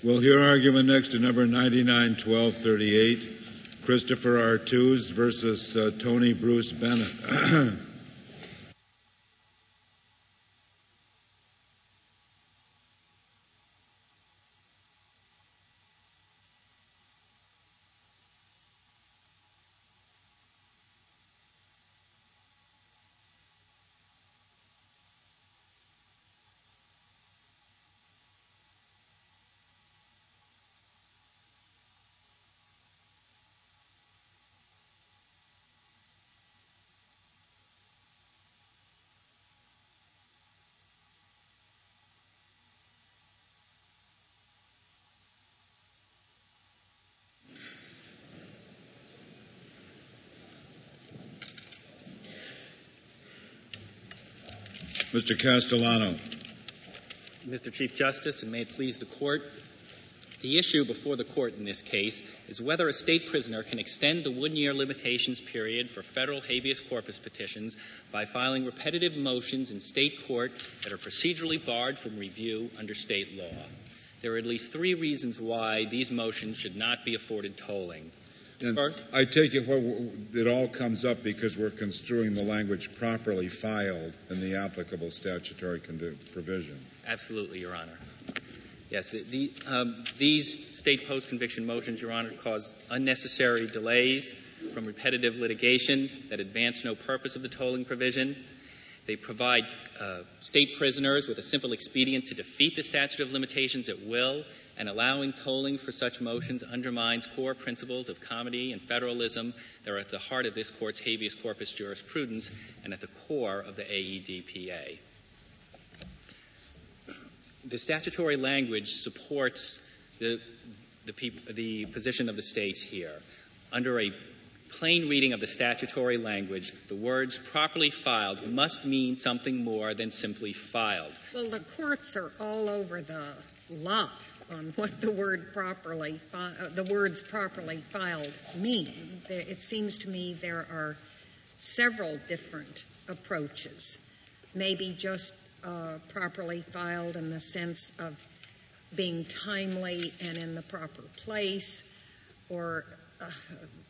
We'll hear argument next to number 991238, Christopher Artuz versus uh, Tony Bruce Bennett. Mr. Castellano. Mr. Chief Justice, and may it please the court, the issue before the court in this case is whether a state prisoner can extend the one year limitations period for federal habeas corpus petitions by filing repetitive motions in state court that are procedurally barred from review under state law. There are at least three reasons why these motions should not be afforded tolling. And I take it it all comes up because we're construing the language properly filed in the applicable statutory provision. Absolutely, Your Honor. Yes, the, um, these state post-conviction motions, Your Honor, cause unnecessary delays from repetitive litigation that advance no purpose of the tolling provision. They provide uh, state prisoners with a simple expedient to defeat the statute of limitations at will, and allowing tolling for such motions undermines core principles of comity and federalism that are at the heart of this court's habeas corpus jurisprudence and at the core of the AEDPA. The statutory language supports the, the, the position of the states here. Under a plain reading of the statutory language, the words properly filed must mean something more than simply filed. Well, the courts are all over the lot on what the word properly, uh, the words properly filed mean. It seems to me there are several different approaches. Maybe just uh, properly filed in the sense of being timely and in the proper place, or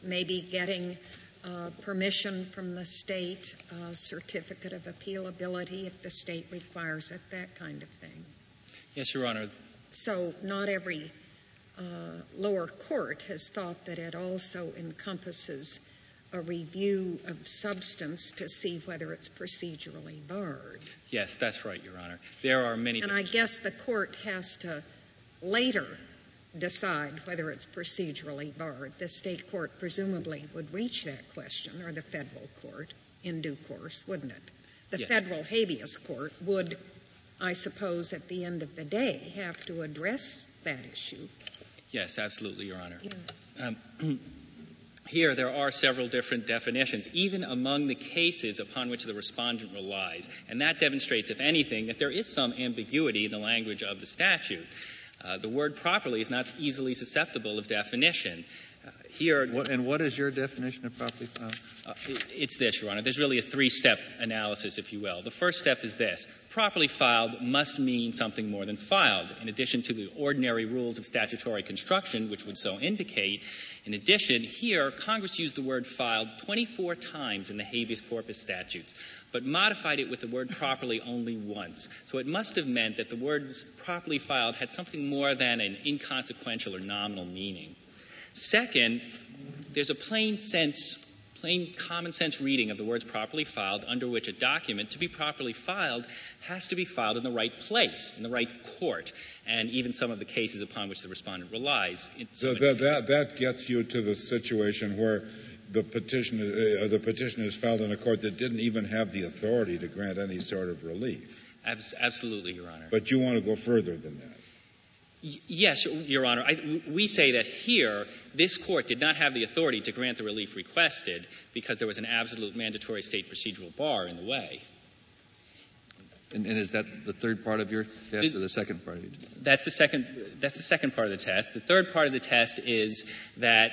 maybe getting uh, permission from the state, uh, certificate of appealability if the state requires it, that kind of thing. Yes, Your Honor. So not every uh, lower court has thought that it also encompasses a review of substance to see whether it's procedurally barred. Yes, that's right, Your Honor. There are many. And I guess the court has to later decide whether it's procedurally barred. The state court presumably would reach that question, or the federal court in due course, wouldn't it? The federal habeas court would, I suppose, at the end of the day, have to address that issue. Yes, absolutely, Your Honor. Um, here, there are several different definitions, even among the cases upon which the respondent relies. And that demonstrates, if anything, that there is some ambiguity in the language of the statute. Uh, the word properly is not easily susceptible of definition. Here, what, and what is your definition of properly filed? Uh, it's this, Your Honor. There's really a three-step analysis, if you will. The first step is this: properly filed must mean something more than filed. In addition to the ordinary rules of statutory construction, which would so indicate, in addition, here Congress used the word filed 24 times in the habeas corpus statutes but modified it with the word properly only once. So it must have meant that the words properly filed had something more than an inconsequential or nominal meaning. Second, there's a plain sense, plain common sense reading of the words properly filed under which a document to be properly filed has to be filed in the right place, in the right court, and even some of the cases upon which the respondent relies. So that, that, that gets you to the situation where the petition, uh, the petition is filed in a court that didn't even have the authority to grant any sort of relief. Abs- absolutely, Your Honor. But you want to go further than that. Yes, Your Honor. I, we say that here, this court did not have the authority to grant the relief requested because there was an absolute mandatory state procedural bar in the way. And, and, is that the third part of your test, or the second part? That's the second. That's the second part of the test. The third part of the test is that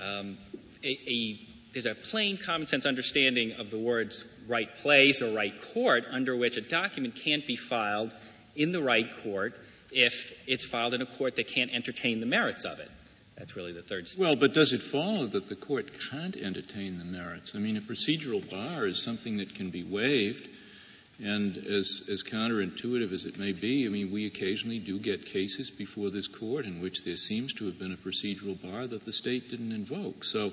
um, a, a, there's a plain common sense understanding of the words right place or right court under which a document can't be filed in the right court if it's filed in a court that can't entertain the merits of it. That's really the third step. Well, but does it follow that the court can't entertain the merits? I mean, a procedural bar is something that can be waived. And as, as counterintuitive as it may be, I mean, we occasionally do get cases before this court in which there seems to have been a procedural bar that the state didn't invoke. So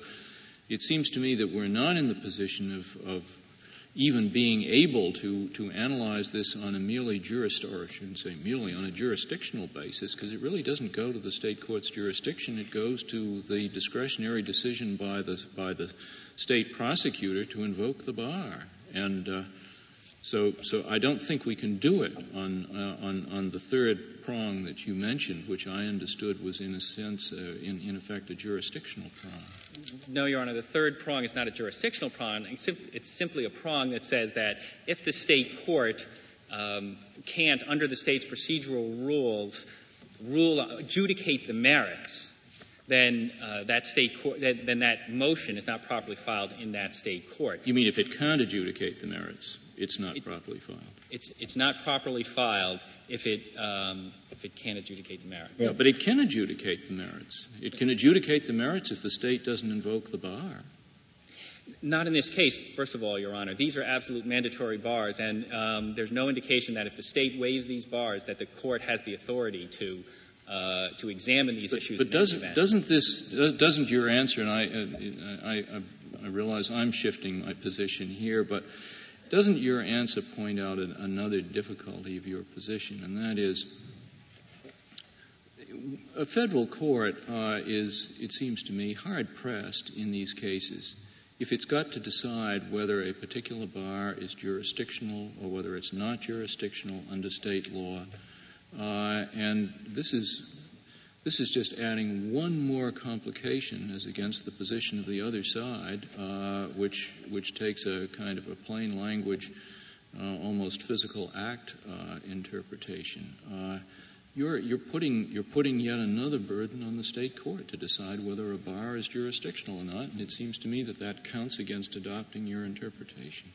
it seems to me that we're not in the position of, of even being able to, to analyze this on a merely juris, or I shouldn't say merely, on a jurisdictional basis, because it really doesn't go to the state court's jurisdiction. It goes to the discretionary decision by the, by the state prosecutor to invoke the bar. And uh, so, so I don't think we can do it on, uh, on, on the third prong that you mentioned, which I understood was in a sense, uh, in, in effect, a jurisdictional prong. No, Your Honor, the third prong is not a jurisdictional prong. It's simply a prong that says that if the state court um, can't, under the state's procedural rules, rule adjudicate the merits, then uh, that state court, then, then that motion is not properly filed in that state court. You mean if it can't adjudicate the merits? It's not it, properly filed. It's, it's not properly filed if it, um, if it can't adjudicate the merits. Yeah, but it can adjudicate the merits. It can adjudicate the merits if the state doesn't invoke the bar. Not in this case, first of all, Your Honor. These are absolute mandatory bars, and um, there's no indication that if the state waives these bars, that the court has the authority to uh, to examine these but, issues. But doesn't doesn't this doesn't your answer? And I, uh, I, I I realize I'm shifting my position here, but doesn't your answer point out another difficulty of your position, and that is a federal court uh, is, it seems to me, hard pressed in these cases if it's got to decide whether a particular bar is jurisdictional or whether it's not jurisdictional under state law. Uh, and this is this is just adding one more complication as against the position of the other side, uh, which which takes a kind of a plain language, uh, almost physical act uh, interpretation. Uh, you're, you're, putting, you're putting yet another burden on the state court to decide whether a bar is jurisdictional or not, and it seems to me that that counts against adopting your interpretation.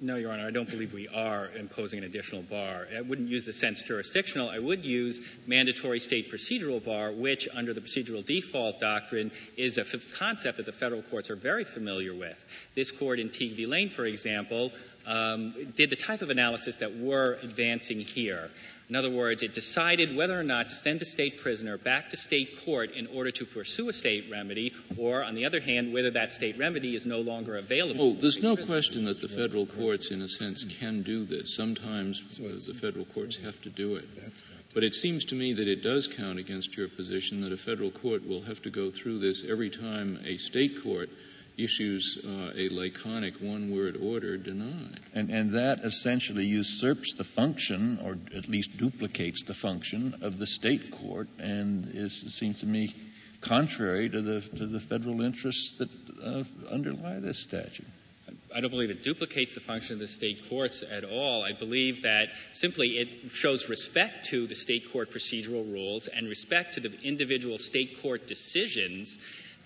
No, Your Honor, I don't believe we are imposing an additional bar. I wouldn't use the sense jurisdictional. I would use mandatory state procedural bar, which, under the procedural default doctrine, is a concept that the federal courts are very familiar with. This court in Teague v. Lane, for example, um, did the type of analysis that we're advancing here. In other words, it decided whether or not to send a state prisoner back to state court in order to pursue a state remedy, or, on the other hand, whether that state remedy is no longer available. Oh, there's no prisoner. question that the federal courts, in a sense, can do this. Sometimes the federal courts have to do it. But it seems to me that it does count against your position that a federal court will have to go through this every time a state court issues uh, a laconic one word order denied. And, and that essentially usurps the function, or at least duplicates the function, of the state court, and is, it seems to me, contrary to the, to the federal interests that uh, underlie this statute. I don't believe it duplicates the function of the state courts at all. I believe that simply it shows respect to the state court procedural rules and respect to the individual state court decisions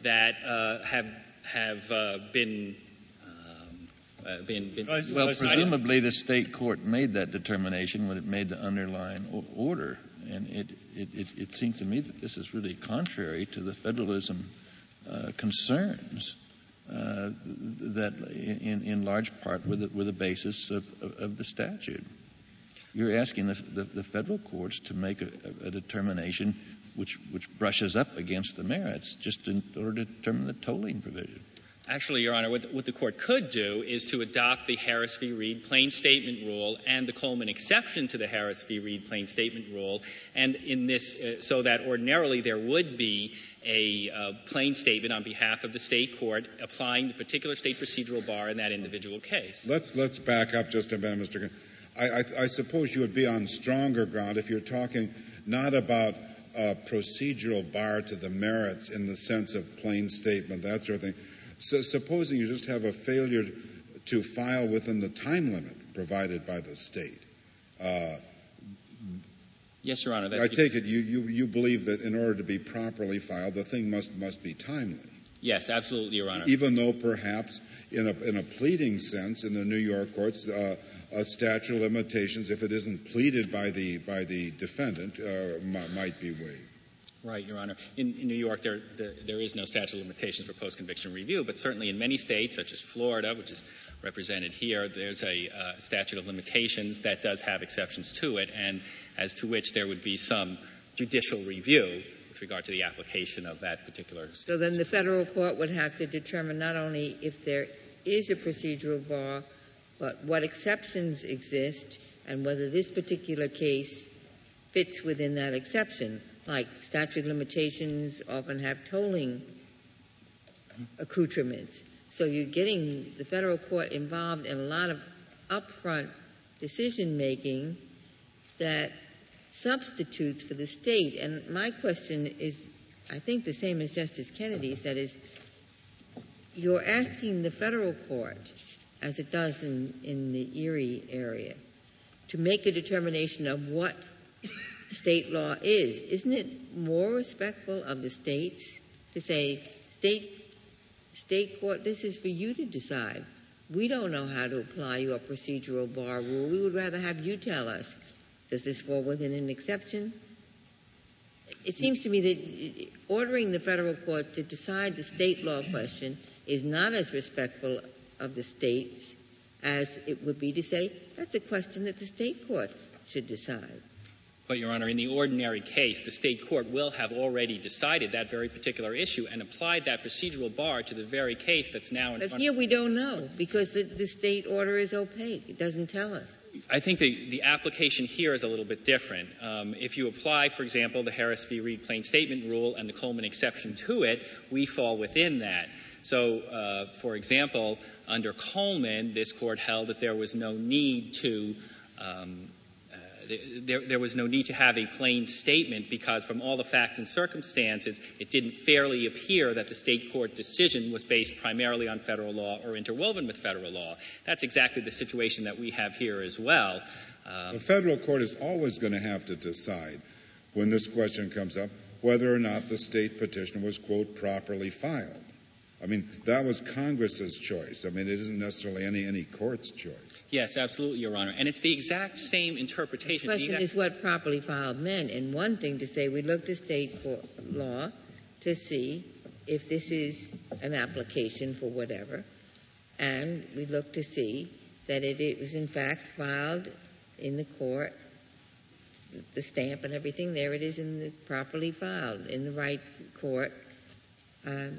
that uh, have have uh, been um, uh, been, been well, presumably the state court made that determination when it made the underlying o- order, and it, it, it, it, seems to me that this is really contrary to the federalism uh, concerns uh, that, in, in large part, were the, were the basis of, of, of the statute. You're asking the, the, the, federal courts to make a, a determination which, which brushes up against the merits just in order to determine the tolling provision. Actually, Your Honor, what, the court could do is to adopt the Harris v. Reed plain statement rule and the Coleman exception to the Harris v. Reed plain statement rule, and in this, uh, so that ordinarily there would be a uh, plain statement on behalf of the state court applying the particular state procedural bar in that individual case. Let's back up just a minute, Mr. I, I suppose you would be on stronger ground if you're talking not about a procedural bar to the merits in the sense of plain statement, that sort of thing. So supposing you just have a failure to file within the time limit provided by the state. Uh, yes, Your Honor. I take it you, you, you believe that in order to be properly filed, the thing must, must be timely. Yes, absolutely, Your Honor. Even though perhaps in a, in a pleading sense in the New York courts, uh, a statute of limitations, if it isn't pleaded by the, by the defendant, uh, m- might be waived. Right, Your Honor. In, in New York, there, there, there is no statute of limitations for post-conviction review, but certainly in many states, such as Florida, which is represented here, there's a uh, statute of limitations that does have exceptions to it, and as to which there would be some judicial review with regard to the application of that particular. So then the federal court would have to determine not only if there is a procedural bar, but what exceptions exist and whether this particular case fits within that exception. Like statute limitations often have tolling accoutrements. So you're getting the federal court involved in a lot of upfront decision making that substitutes for the state. And my question is, I think, the same as Justice Kennedy's that is, you're asking the federal court, as it does in, in the Erie area, to make a determination of what state law is. Isn't it more respectful of the states to say, state, state court, this is for you to decide. We don't know how to apply your procedural bar rule. We would rather have you tell us. Does this fall within an exception? It seems to me that ordering the federal court to decide the state law question is not as respectful of the states as it would be to say that's a question that the state courts should decide. But, Your Honor, in the ordinary case, the state court will have already decided that very particular issue and applied that procedural bar to the very case that's now in front of us. but here we don't know because the, the state order is opaque. It doesn't tell us. I think the, the application here is a little bit different. Um, if you apply, for example, the Harris v. Reed plain statement rule and the Coleman exception to it, we fall within that. So, uh, for example, under Coleman, this court held that there was no need to um, there, there, was no need to have a plain statement because from all the facts and circumstances, it didn't fairly appear that the state court decision was based primarily on federal law or interwoven with federal law. That's exactly the situation that we have here as well. Um, the federal court is always going to have to decide when this question comes up whether or not the state petition was, quote, properly filed. I mean, that was Congress's choice. I mean, it isn't necessarily any, any court's choice. Yes, absolutely, Your Honor. And it's the exact same interpretation. The question exact- is what properly filed meant. And one thing to say, we look to state law to see if this is an application for whatever, and we look to see that it, it was in fact filed in the court, the stamp and everything, there it is in the properly filed in the right court. Um,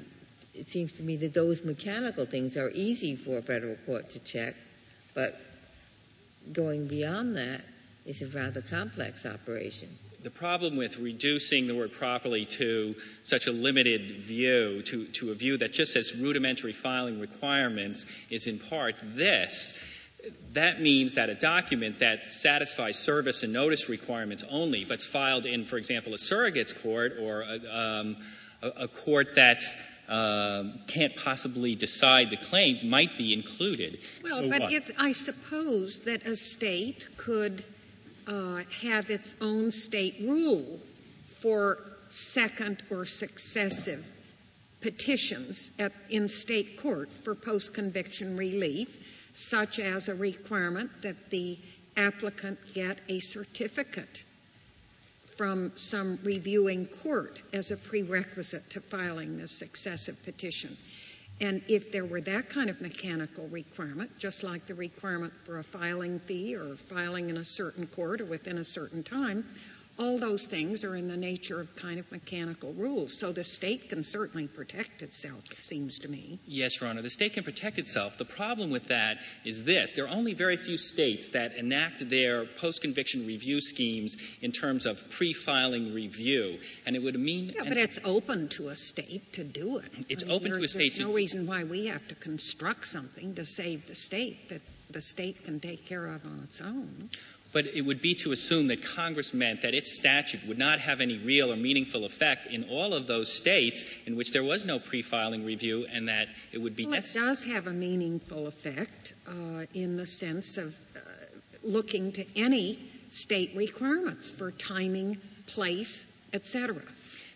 it seems to me that those mechanical things are easy for a federal court to check, but going beyond that is a rather complex operation. The problem with reducing the word properly to such a limited view, to, to a view that just says rudimentary filing requirements, is in part this. That means that a document that satisfies service and notice requirements only, but's filed in, for example, a surrogate's court or a, um, a, a court that's can't possibly decide the claims might be included. Well, but if I suppose that a state could uh, have its own state rule for second or successive petitions at, in state court for post conviction relief, such as a requirement that the applicant get a certificate from some reviewing court as a prerequisite to filing the successive petition. And if there were that kind of mechanical requirement, just like the requirement for a filing fee or filing in a certain court or within a certain time, all those things are in the nature of kind of mechanical rules. So the state can certainly protect itself, it seems to me. Yes, Your Honor. The state can protect itself. The problem with that is this. There are only very few states that enact their post-conviction review schemes in terms of pre-filing review. And it would mean... Yeah, but it's open to a state to do it. It's open to a state There's no to... reason why we have to construct something to save the state that the state can take care of on its own but it would be to assume that Congress meant that its statute would not have any real or meaningful effect in all of those states in which there was no pre-filing review, and that it would be. Well, it does have a meaningful effect uh, in the sense of uh, looking to any state requirements for timing, place, etc.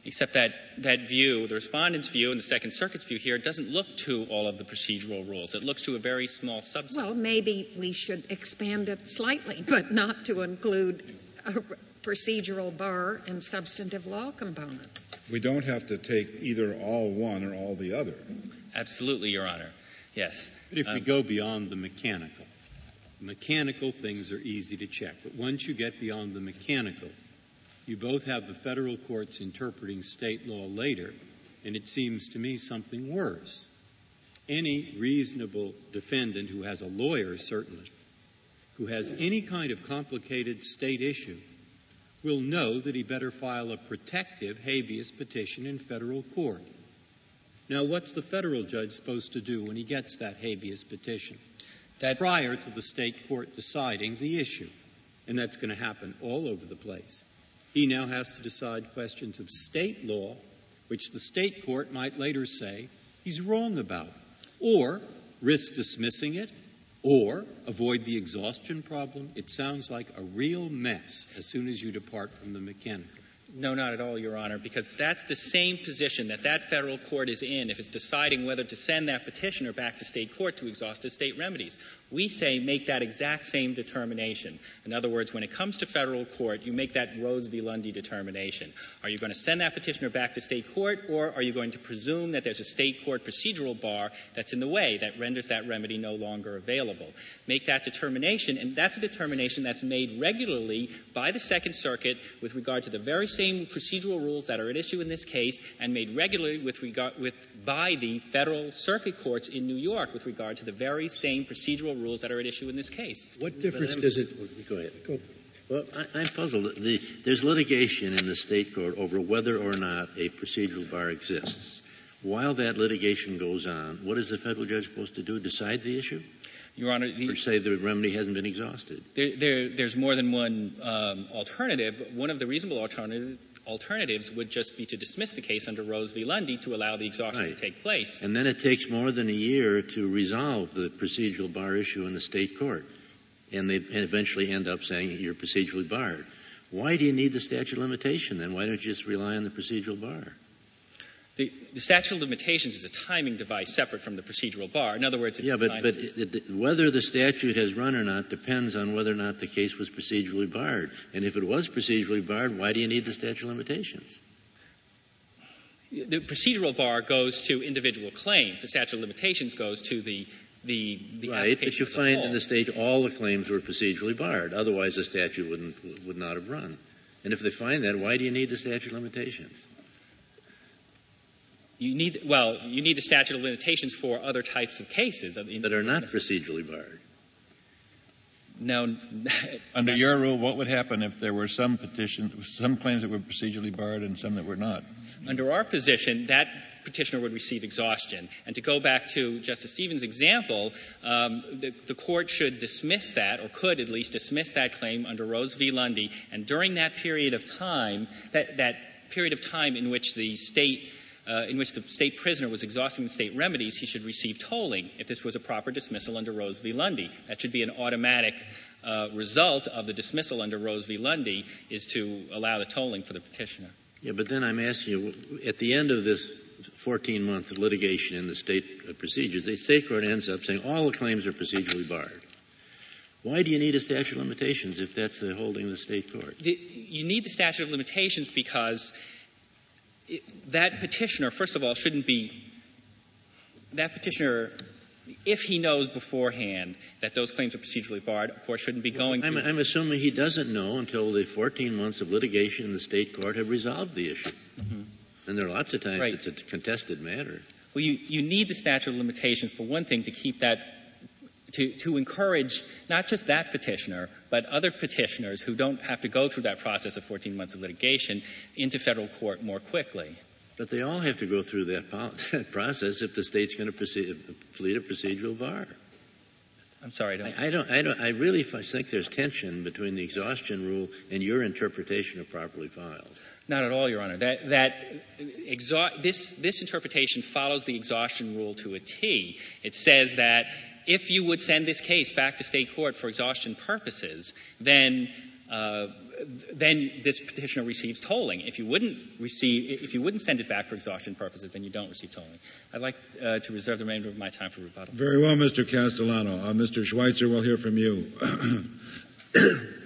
Except that that view, the respondent's view and the Second Circuit's view here, doesn't look to all of the procedural rules. It looks to a very small subset. Well, maybe we should expand it slightly, but not to include a procedural bar and substantive law components. We don't have to take either all one or all the other. Absolutely, Your Honor. Yes. But if we Um, go beyond the mechanical, mechanical things are easy to check. But once you get beyond the mechanical, you both have the federal courts interpreting state law later, and it seems to me something worse. Any reasonable defendant who has a lawyer, certainly, who has any kind of complicated state issue, will know that he better file a protective habeas petition in federal court. Now, what's the federal judge supposed to do when he gets that habeas petition? That- prior to the state court deciding the issue. And that's going to happen all over the place. He now has to decide questions of state law, which the state court might later say he's wrong about, or risk dismissing it, or avoid the exhaustion problem. It sounds like a real mess as soon as you depart from the mechanical. No, not at all, Your Honor, because that's the same position that that federal court is in if it's deciding whether to send that petitioner back to state court to exhaust his state remedies. We say make that exact same determination. In other words, when it comes to federal court, you make that Rose v. Lundy determination. Are you going to send that petitioner back to state court, or are you going to presume that there's a state court procedural bar that's in the way that renders that remedy no longer available? Make that determination, and that's a determination that's made regularly by the Second Circuit with regard to the very same procedural rules that are at issue in this case, and made regularly with regard with by the federal circuit courts in New York with regard to the very same procedural rules that are at issue in this case. What difference does it? Go ahead. Go. Well, I, I'm puzzled. The, there's litigation in the state court over whether or not a procedural bar exists. While that litigation goes on, what is the federal judge supposed to do? Decide the issue? Your Honor, the, Or say the remedy hasn't been exhausted? there, there, there's more than one um, alternative. One of the reasonable alternative, alternatives would just be to dismiss the case under Rose v. Lundy to allow the exhaustion Right. to take place. And then it takes more than a year to resolve the procedural bar issue in the state court. And they eventually end up saying you're procedurally barred. Why do you need the statute of limitation then? Why don't you just rely on the procedural bar? The, the statute of limitations is a timing device separate from the procedural bar. In other words, it's Yeah, but, but it, it, whether the statute has run or not depends on whether or not the case was procedurally barred. And if it was procedurally barred, why do you need the statute of limitations? the procedural bar goes to individual claims. The statute of limitations goes to the the, the right, but you find in the state all the claims were procedurally barred. Otherwise, the statute wouldn't would not have run. And if they find that, why do you need the statute of limitations? You need well, you need the statute of limitations for other types of cases. I mean, That are not procedurally barred. No, Under your rule, what would happen if there were some petition, some claims that were procedurally barred and some that were not? under our position, that petitioner would receive exhaustion. And to go back to Justice Stevens' example, um, the, the court should dismiss that, or could at least dismiss that claim under Rose v. Lundy. And during that period of time, that, that period of time in which the state uh, in which the state prisoner was exhausting the state remedies, he should receive tolling if this was a proper dismissal under Rose v. Lundy. That should be an automatic uh, result of the dismissal under Rose v. Lundy is to allow the tolling for the petitioner. Yeah, but then I'm asking you, at the end of this 14 month litigation in the state procedures, the state court ends up saying all the claims are procedurally barred. Why do you need a statute of limitations if that's the holding of the state court? The, you need the statute of limitations because that petitioner, first of all, shouldn't be that petitioner. If he knows beforehand that those claims are procedurally barred, of course, shouldn't be going I'm, to. I'm assuming he doesn't know until the 14 months of litigation in the state court have resolved the issue. Mm-hmm. And there are lots of times Right. it's a contested matter. Well, you, you need the statute of limitations for one thing to keep that, to, to encourage not just that petitioner, but other petitioners who don't have to go through that process of 14 months of litigation into federal court more quickly. But they all have to go through that, po- that process if the state's going to proceed, plead a procedural bar. I'm sorry, I don't. I, I don't. I don't. I really think there's tension between the exhaustion rule and your interpretation of properly filed. Not at all, Your Honor. That, that exha- this, this interpretation follows the exhaustion rule to a T. It says that if you would send this case back to state court for exhaustion purposes, then uh, then this petitioner receives tolling. If you wouldn't receive, if you wouldn't send it back for exhaustion purposes, then you don't receive tolling. I'd like uh, to reserve the remainder of my time for rebuttal. Very well, Mr. Castellano. Uh, Mr. Schweitzer, we'll hear from you.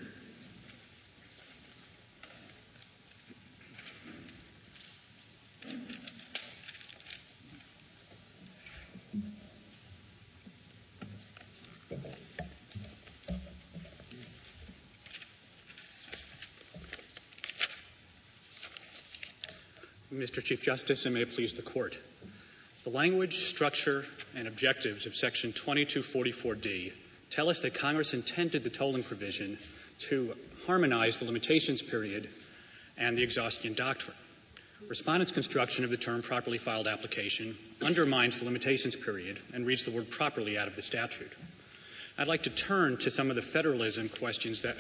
Mr. Chief Justice, and may it please the Court. The language, structure, and objectives of Section 2244D tell us that Congress intended the tolling provision to harmonize the limitations period and the exhaustion doctrine. Respondent's construction of the term properly filed application undermines the limitations period and reads the word properly out of the statute. I'd like to turn to some of the federalism questions that,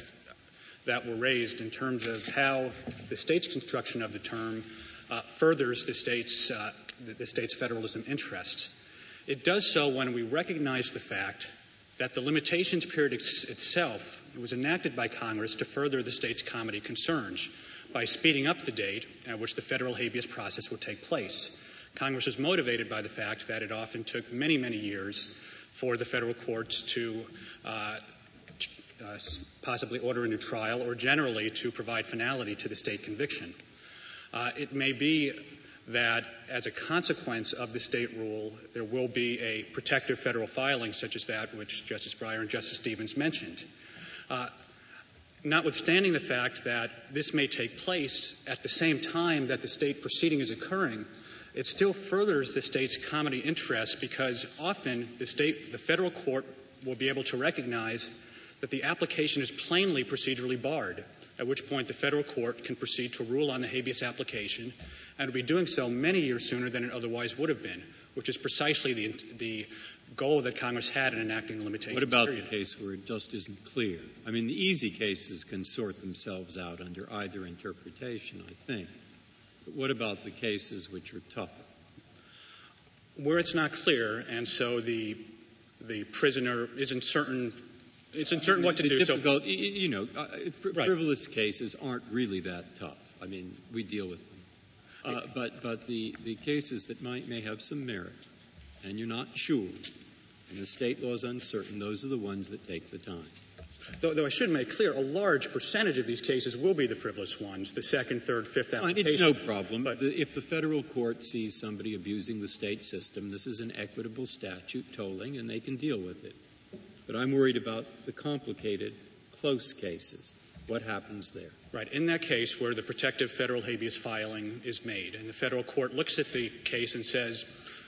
that were raised in terms of how the state's construction of the term uh, furthers the state's, uh, the state's federalism interest. It does so when we recognize the fact that the limitations period ex- itself was enacted by Congress to further the state's comity concerns by speeding up the date at which the federal habeas process would take place. Congress was motivated by the fact that it often took many, many years for the federal courts to uh, uh, possibly order a new trial or generally to provide finality to the state conviction. Uh, it may be that as a consequence of the state rule, there will be a protective federal filing such as that which Justice Breyer and Justice Stevens mentioned. Uh, notwithstanding the fact that this may take place at the same time that the state proceeding is occurring, it still furthers the state's comity interest because often the state, the federal court will be able to recognize that the application is plainly procedurally barred at which point the federal court can proceed to rule on the habeas application and will be doing so many years sooner than it otherwise would have been, which is precisely the, the goal that Congress had in enacting the limitation. What about period. the case where it just isn't clear? I mean, the easy cases can sort themselves out under either interpretation, I think. But what about the cases which are tougher? Where it's not clear, and so the the prisoner isn't certain it's uncertain what to the do. Difficult, so, you know, uh, fr- right. frivolous cases aren't really that tough. I mean, we deal with them. Uh, but but the, the cases that might may have some merit, and you're not sure, and the state law is uncertain, those are the ones that take the time. Though, though, I should make clear, a large percentage of these cases will be the frivolous ones, the second, third, fifth application. It's no problem. But if the federal court sees somebody abusing the state system, this is an equitable statute tolling, and they can deal with it. But I'm worried about the complicated, close cases. What happens there? Right. In that case where the protective federal habeas filing is made, and the federal court looks at the case and says,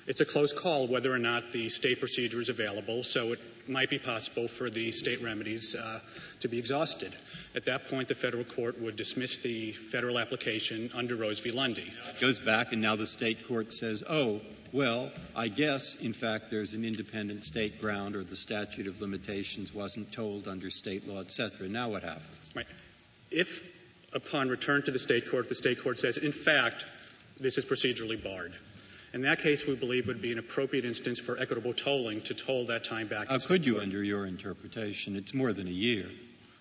it's a close call whether or not the state procedure is available, so it might be possible for the state remedies uh, to be exhausted. At that point, the federal court would dismiss the federal application under Rose v. Lundy. It goes back, and now the state court says, oh, well, I guess, in fact, there's an independent state ground or the statute of limitations wasn't tolled under state law, et cetera. Now what happens? Right. If, upon return to the state court, the state court says, in fact, this is procedurally barred, in that case, we believe would be an appropriate instance for equitable tolling to toll that time back. How could you, court. under your interpretation? It's more than a year.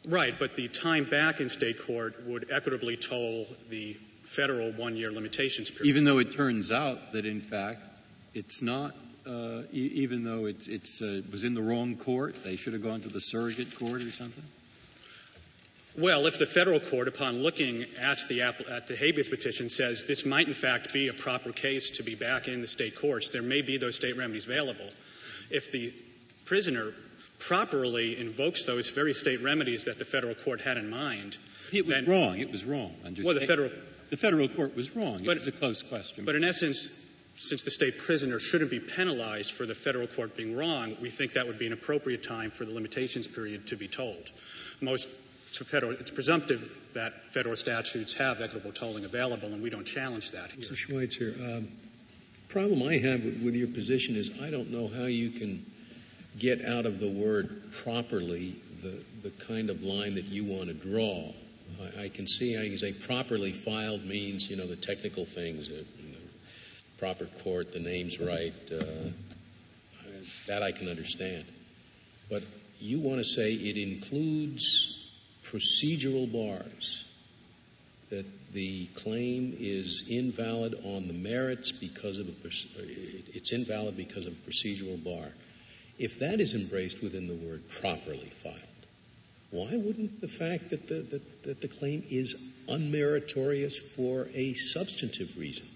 Right, but the time back in state court would equitably toll the federal one-year limitations period. Even though it turns out that, in fact, it's not, uh, e- even though it's, it's uh, was in the wrong court, they should have gone to the surrogate court or something? Well, if the federal court, upon looking at the, at the habeas petition, says this might in fact be a proper case to be back in the state courts, there may be those state remedies available. If the prisoner properly invokes those very state remedies that the federal court had in mind, it was then, wrong. It was wrong. Well, the federal the federal court was wrong. But, it was a close question. But in essence, since the state prisoner shouldn't be penalized for the federal court being wrong, we think that would be an appropriate time for the limitations period to be tolled. Most federal, it's presumptive that federal statutes have equitable tolling available, and we don't challenge that. Here. Mr. Schweitzer, um, problem I have with your position is I don't know how you can get out of the word properly the, the kind of line that you want to draw. I, I can see how you say properly filed means, you know, the technical things, uh, the proper court, the name's right. Uh, that I can understand. But you want to say it includes procedural bars, that the claim is invalid on the merits because of a, it's invalid because of a procedural bar. If that is embraced within the word properly filed, why wouldn't the fact that the, that, that the claim is unmeritorious for a substantive reason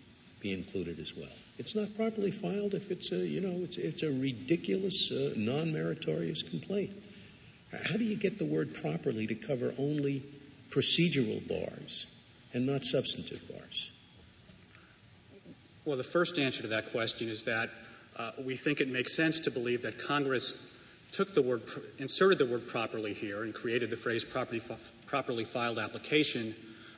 be included as well? It's not properly filed if it's a, you know, it's, it's a ridiculous, uh, non-meritorious complaint. How do you get the word properly to cover only procedural bars and not substantive bars? Well, the first answer to that question is that uh, we think it makes sense to believe that Congress took the word, inserted the word properly here and created the phrase properly, properly filed application,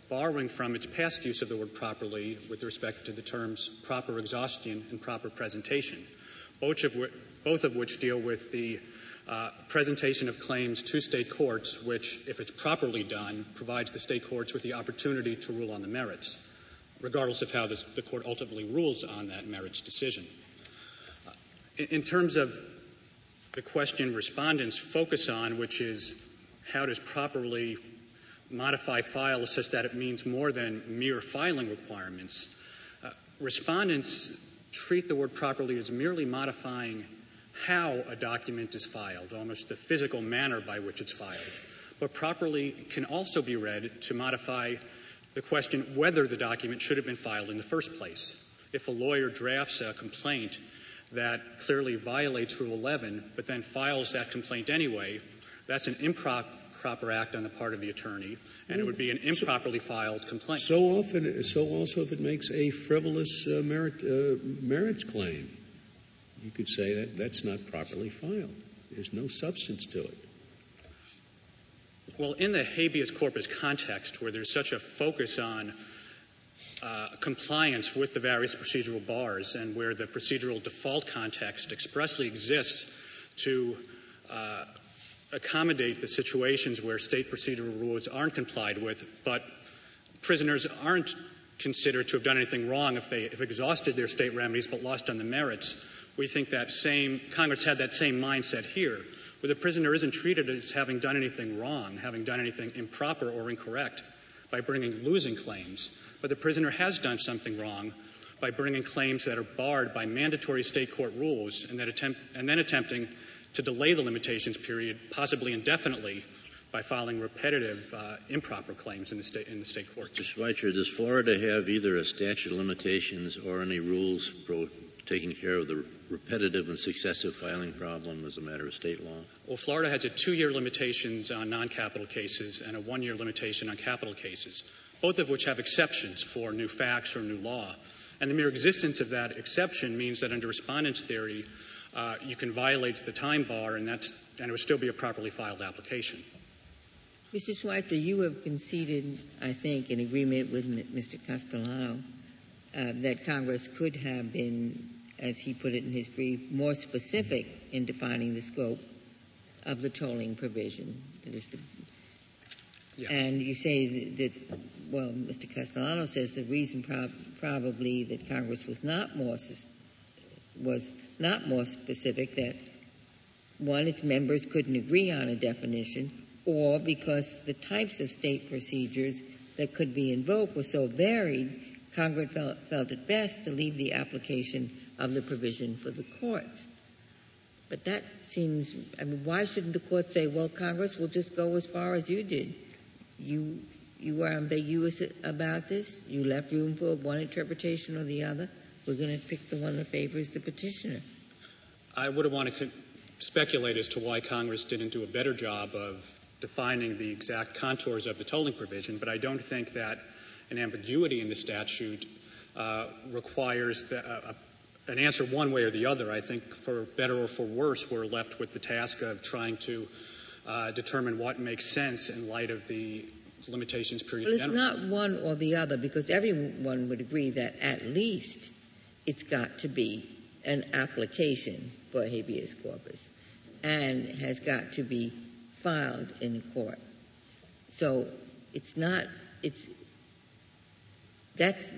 borrowing from its past use of the word properly with respect to the terms proper exhaustion and proper presentation, both of both of which deal with the uh, presentation of claims to state courts, which, if it's properly done, provides the state courts with the opportunity to rule on the merits, regardless of how this, the court ultimately rules on that merits decision. Uh, in, in terms of the question respondents focus on, which is how does properly modify file such that it means more than mere filing requirements. Uh, respondents treat the word properly as merely modifying how a document is filed, almost the physical manner by which it's filed. But properly can also be read to modify the question whether the document should have been filed in the first place. If a lawyer drafts a complaint that clearly violates Rule 11, but then files that complaint anyway, that's an improper act on the part of the attorney, and it would be an improperly filed complaint. So often, so also if it makes a frivolous uh, merit, uh, merits claim, you could say that that's not properly filed. There's no substance to it. Well, in the habeas corpus context, where there's such a focus on uh, compliance with the various procedural bars and where the procedural default context expressly exists to uh, accommodate the situations where state procedural rules aren't complied with, but prisoners aren't considered to have done anything wrong if they have exhausted their state remedies but lost on the merits. We think that same Congress had that same mindset here, where the prisoner isn't treated as having done anything wrong, having done anything improper or incorrect by bringing losing claims, but the prisoner has done something wrong by bringing claims that are barred by mandatory state court rules and, attempt, and then attempting to delay the limitations period, possibly indefinitely, by filing repetitive, uh, improper claims in the state in the state court. Mr. Schweitzer, does Florida have either a statute of limitations or any rules pro- taking care of the repetitive and successive filing problem as a matter of state law? Well, Florida has a two-year limitations on non-capital cases and a one-year limitation on capital cases, both of which have exceptions for new facts or new law. And the mere existence of that exception means that under respondent's theory, uh, you can violate the time bar and, that's, and it would still be a properly filed application. Mr. Schweitzer, you have conceded, I think, in agreement with Mr. Castellano, uh, that Congress could have been as he put it in his brief, more specific in defining the scope of the tolling provision. Yes. And you say that, well, Mr. Castellano says the reason prob- probably that Congress was not more was not more specific that one, its members couldn't agree on a definition, or because the types of state procedures that could be invoked were so varied, Congress felt, felt it best to leave the application of the provision for the courts. But that seems, I mean, why shouldn't the court say, well, Congress will just go as far as you did? You, you were ambiguous about this. You left room for one interpretation or the other. We're going to pick the one that favors the petitioner. I wouldn't want to speculate as to why Congress didn't do a better job of defining the exact contours of the tolling provision, but I don't think that an ambiguity in the statute uh, requires uh, an answer one way or the other. I think for better or for worse, we're left with the task of trying to uh, determine what makes sense in light of the limitations period. Well, it's not one or the other because everyone would agree that at least it's got to be an application for habeas corpus and has got to be filed in court. So it's not, it's, that's,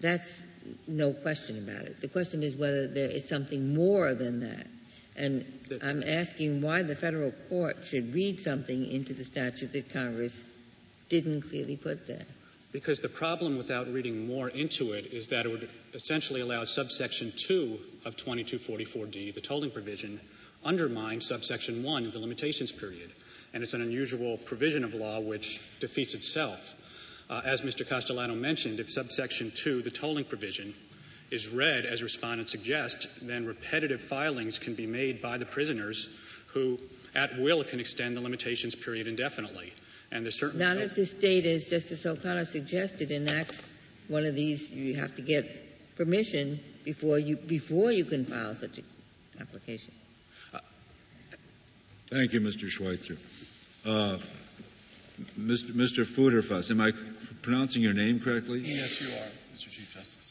that's no question about it. The question is whether there is something more than that. And I'm asking why the federal court should read something into the statute that Congress didn't clearly put there. Because the problem without reading more into it is that it would essentially allow subsection 2 of 2244D, the tolling provision, undermine subsection 1 of the limitations period. And it's an unusual provision of law which defeats itself. Uh, as Mr. Castellano mentioned, if subsection 2, the tolling provision, is read as respondents suggest, then repetitive filings can be made by the prisoners who, at will, can extend the limitations period indefinitely. And there's certainly not if the state, as Justice O'Connor suggested, enacts one of these. You have to get permission before you before you can file such an application. Uh, thank you, Mr. Schweitzer. Uh, Mr. Mr. Futerfas, am I pronouncing your name correctly? Yes, you are, Mr. Chief Justice.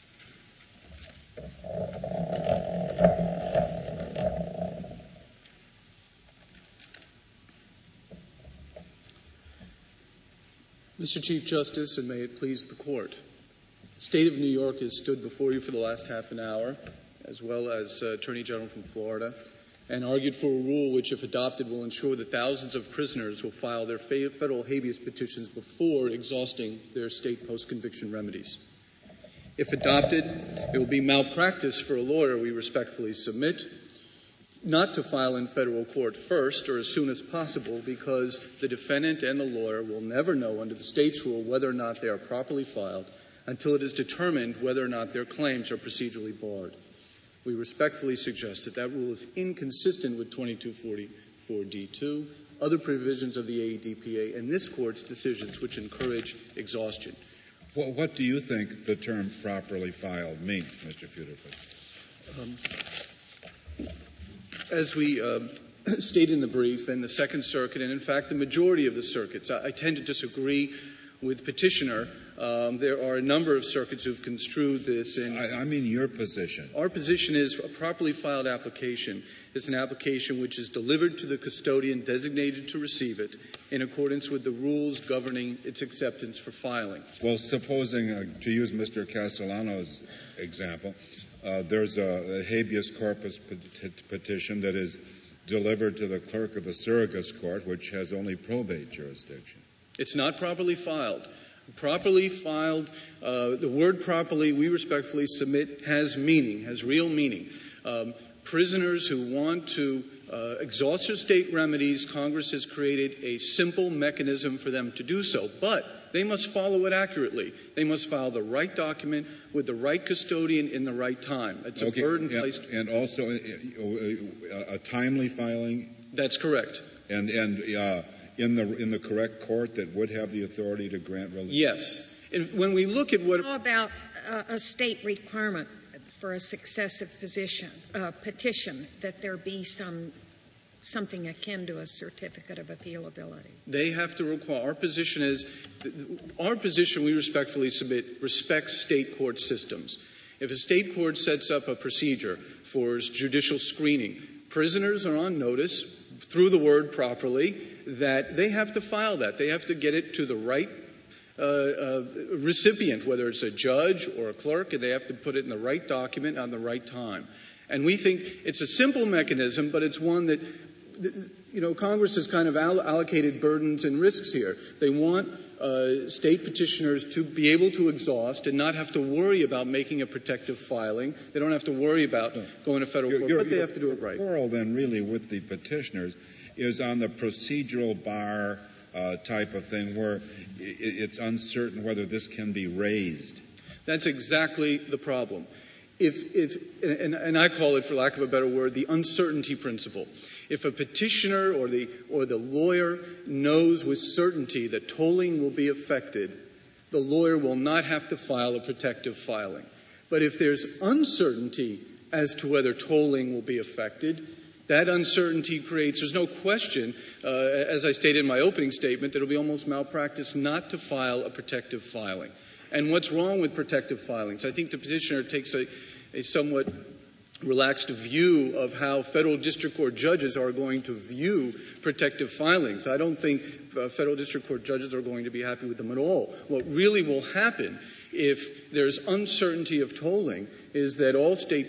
Mr. Chief Justice, and may it please the Court. The State of New York has stood before you for the last half an hour, as well as uh, Attorney General from Florida, and argued for a rule which, if adopted, will ensure that thousands of prisoners will file their federal habeas petitions before exhausting their state post conviction remedies. If adopted, it will be malpractice for a lawyer, we respectfully submit, not to file in federal court first or as soon as possible because the defendant and the lawyer will never know under the state's rule whether or not they are properly filed until it is determined whether or not their claims are procedurally barred. We respectfully suggest that that rule is inconsistent with 2244D2, other provisions of the AEDPA, and this Court's decisions which encourage exhaustion. Well, what do you think the term properly filed means, Mr. Futerfas? Um, as we uh, state in the brief, and the Second Circuit, and in fact the majority of the circuits, I, I tend to disagree with petitioner. Um, there are a number of circuits who've construed this. In, I, I, mean your position. Our position is a properly filed application is an application which is delivered to the custodian designated to receive it in accordance with the rules governing its acceptance for filing. Well, supposing, uh, to use Mr. Castellano's example, uh, there's a, a, habeas corpus petition that is delivered to the clerk of the surrogate's court, which has only probate jurisdiction. It's not properly filed. Properly filed, uh, the word properly, we respectfully submit, has meaning, has real meaning. Um, prisoners who want to uh, exhaust their state remedies, Congress has created a simple mechanism for them to do so. But they must follow it accurately. They must file the right document with the right custodian in the right time. It's okay. a burden and, placed. And also uh, uh, a timely filing? That's correct. And, and uh, in the in the correct court that would have the authority to grant relief? Yes. And when we look at what How about uh, a state requirement for a successive position, uh, petition that there be some something akin to a certificate of appealability. They have to require. Our position is, our position, we respectfully submit, respects state court systems. If a state court sets up a procedure for judicial screening, prisoners are on notice through the word properly that they have to file that. They have to get it to the right uh, uh, recipient, whether it's a judge or a clerk, and they have to put it in the right document on the right time. And we think it's a simple mechanism, but it's one that, you know, Congress has kind of allocated burdens and risks here. They want uh, state petitioners to be able to exhaust and not have to worry about making a protective filing. They don't have to worry about going to federal court, but they have to do it right. The quarrel then really with the petitioners is on the procedural bar uh, type of thing where it's uncertain whether this can be raised. That's exactly the problem. If, if and, and, I call it, for lack of a better word, the uncertainty principle. If a petitioner or the or the lawyer knows with certainty that tolling will be affected, the lawyer will not have to file a protective filing. But if there's uncertainty as to whether tolling will be affected, that uncertainty creates, there's no question, uh, as I stated in my opening statement, that it'll be almost malpractice not to file a protective filing. And what's wrong with protective filings? I think the petitioner takes a, a somewhat relaxed view of how federal district court judges are going to view protective filings. I don't think uh, federal district court judges are going to be happy with them at all. What really will happen if there's uncertainty of tolling is that all state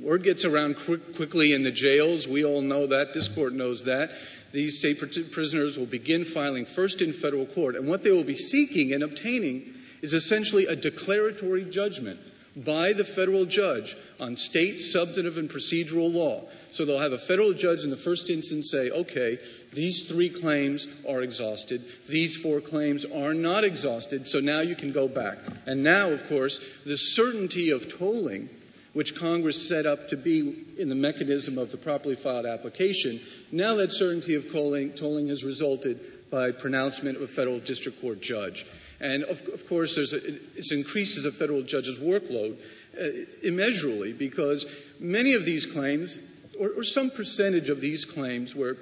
word gets around quick, quickly in the jails. We all know that. This court knows that. These state prisoners will begin filing first in federal court, and what they will be seeking and obtaining is essentially a declaratory judgment by the federal judge on state substantive and procedural law. So they'll have a federal judge in the first instance say, okay, these three claims are exhausted, these four claims are not exhausted, so now you can go back. And now, of course, the certainty of tolling which Congress set up to be in the mechanism of the properly filed application, now that certainty of tolling, has resulted by pronouncement of a federal district court judge. And of, of course, a, it increases a federal judge's workload uh, immeasurably because many of these claims, or, or some percentage of these claims where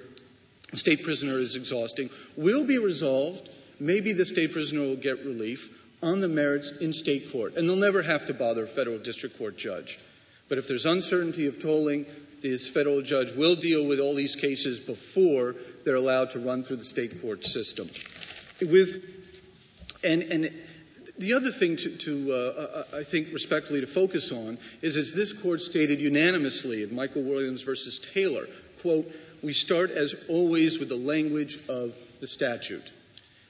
state prisoner is exhausting, will be resolved. Maybe the state prisoner will get relief on the merits in state court, and they'll never have to bother a federal district court judge. But if there's uncertainty of tolling, this federal judge will deal with all these cases before they're allowed to run through the state court system. With and, and the other thing to, to uh, I think, respectfully to focus on is, as this court stated unanimously in Michael Williams versus Taylor, quote, we start as always with the language of the statute.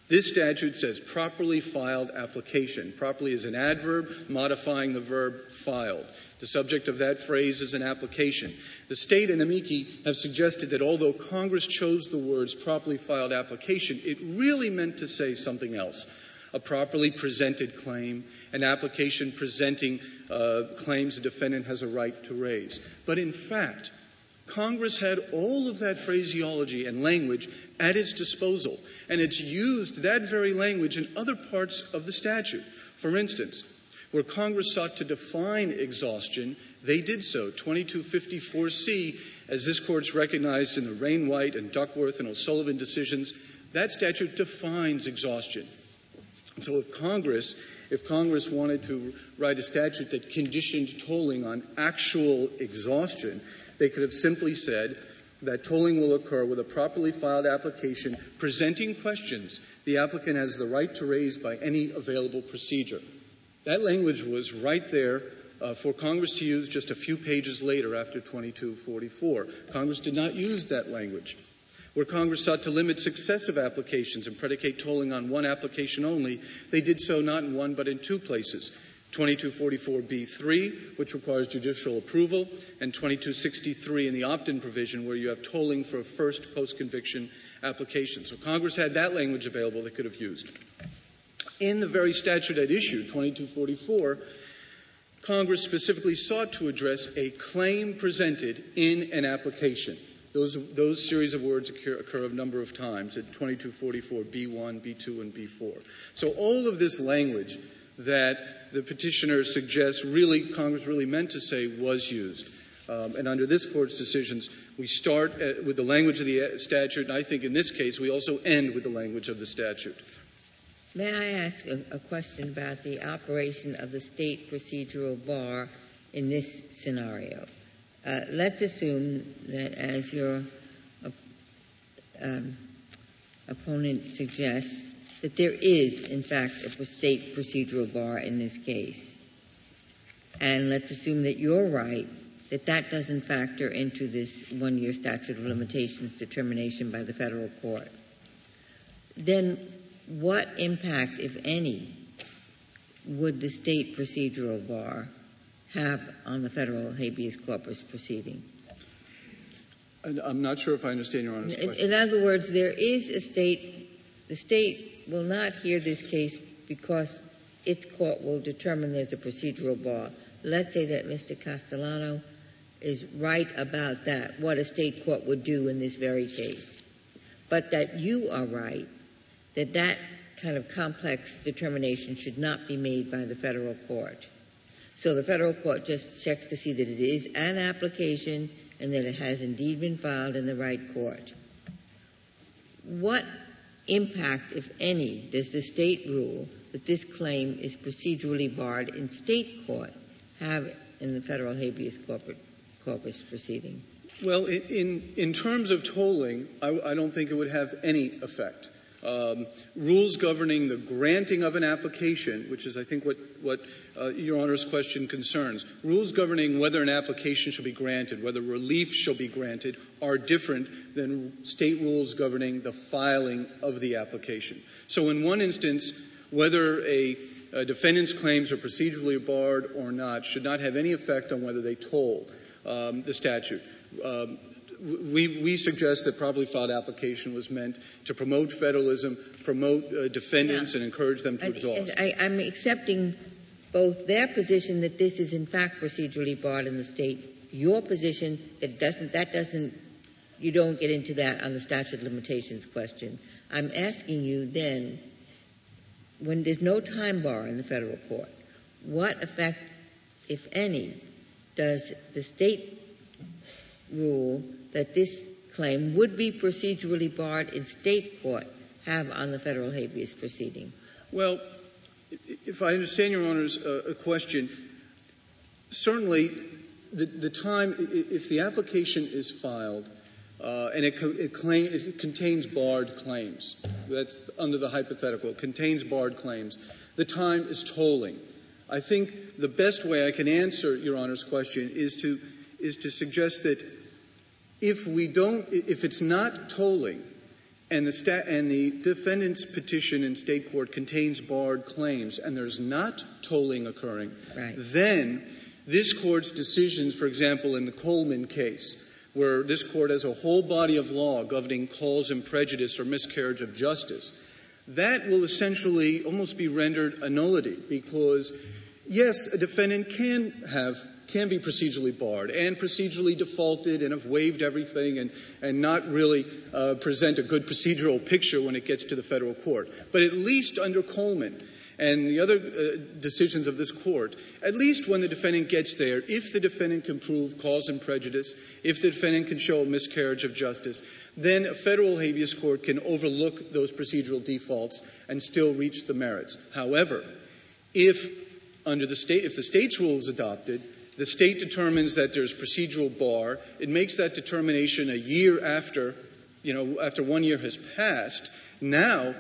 This statute says properly filed application. Properly is an adverb modifying the verb filed. The subject of that phrase is an application. The state and amici have suggested that although Congress chose the words properly filed application, it really meant to say something else. A properly presented claim, an application presenting uh, claims a defendant has a right to raise. But in fact, Congress had all of that phraseology and language at its disposal, and it's used that very language in other parts of the statute. For instance, where Congress sought to define exhaustion, they did so. 2254C, as this court's recognized in the Wainwright and Duckworth and O'Sullivan decisions, that statute defines exhaustion. So if Congress, if Congress wanted to write a statute that conditioned tolling on actual exhaustion, they could have simply said that tolling will occur with a properly filed application presenting questions the applicant has the right to raise by any available procedure. That language was right there uh, for Congress to use just a few pages later after 2244. Congress did not use that language. Where Congress sought to limit successive applications and predicate tolling on one application only, they did so not in one but in two places. 2244B3, which requires judicial approval, and 2263 in the opt-in provision where you have tolling for a first post-conviction application. So Congress had that language available they could have used. In the very statute at issue, 2244, Congress specifically sought to address a claim presented in an application. Those, those series of words occur, occur a number of times at 2244, B1, B2, and B4. So all of this language that the petitioner suggests really Congress really meant to say was used. Um, and under this court's decisions, we start at, with the language of the statute, and I think in this case we also end with the language of the statute. May I ask a, a question about the operation of the state procedural bar in this scenario? Uh, let's assume that, as your um, opponent suggests, that there is, in fact, a state procedural bar in this case. And let's assume that you're right, that that doesn't factor into this one year statute of limitations determination by the federal court. Then what impact, if any, would the state procedural bar have on the federal habeas corpus proceeding? I'm not sure if I understand Your Honor's question. In other words, there is a state, the state will not hear this case because its court will determine there's a procedural bar. Let's say that Mr. Castellano is right about that, what a state court would do in this very case. But that you are right, that that kind of complex determination should not be made by the federal court. So the federal court just checks to see that it is an application and that it has indeed been filed in the right court. What impact, if any, does the state rule that this claim is procedurally barred in state court have in the federal habeas corpus, proceeding? Well, in, in terms of tolling, I, I, don't think it would have any effect. Um, rules governing the granting of an application, which is, I think, what, what uh, Your Honor's question concerns. Rules governing whether an application shall be granted, whether relief shall be granted, are different than state rules governing the filing of the application. So, in one instance, whether a, a defendant's claims are procedurally barred or not should not have any effect on whether they toll um, the statute. Um, we, we, suggest that probably filed application was meant to promote federalism, promote uh, defendants, yeah. and encourage them to exhaust. I, am accepting both their position that this is in fact procedurally barred in the state, your position that doesn't that doesn't you don't get into that on the statute of limitations question. I'm asking you then, when there's no time bar in the federal court, what effect, if any, does the state rule that this claim would be procedurally barred in state court have on the federal habeas proceeding? Well, if I understand Your Honor's uh, question, certainly the, the, time, if the application is filed uh, and it, it, claim, it, contains barred claims, that's under the hypothetical, contains barred claims, the time is tolling. I think the best way I can answer Your Honor's question is to, is to suggest that if we don't, if it's not tolling, and the, sta- and the defendant's petition in state court contains barred claims, and there's not tolling occurring, right. then this court's decisions, for example, in the Coleman case, where this court has a whole body of law governing cause and prejudice or miscarriage of justice, that will essentially almost be rendered a nullity because, yes, a defendant can have can be procedurally barred and procedurally defaulted and have waived everything and, and not really uh, present a good procedural picture when it gets to the federal court. But at least under Coleman and the other uh, decisions of this court, at least when the defendant gets there, if the defendant can prove cause and prejudice, if the defendant can show a miscarriage of justice, then a federal habeas court can overlook those procedural defaults and still reach the merits. However, if under the state, if the state's rule is adopted, the state determines that there's procedural bar. It makes that determination a year after, you know, after one year has passed. Now,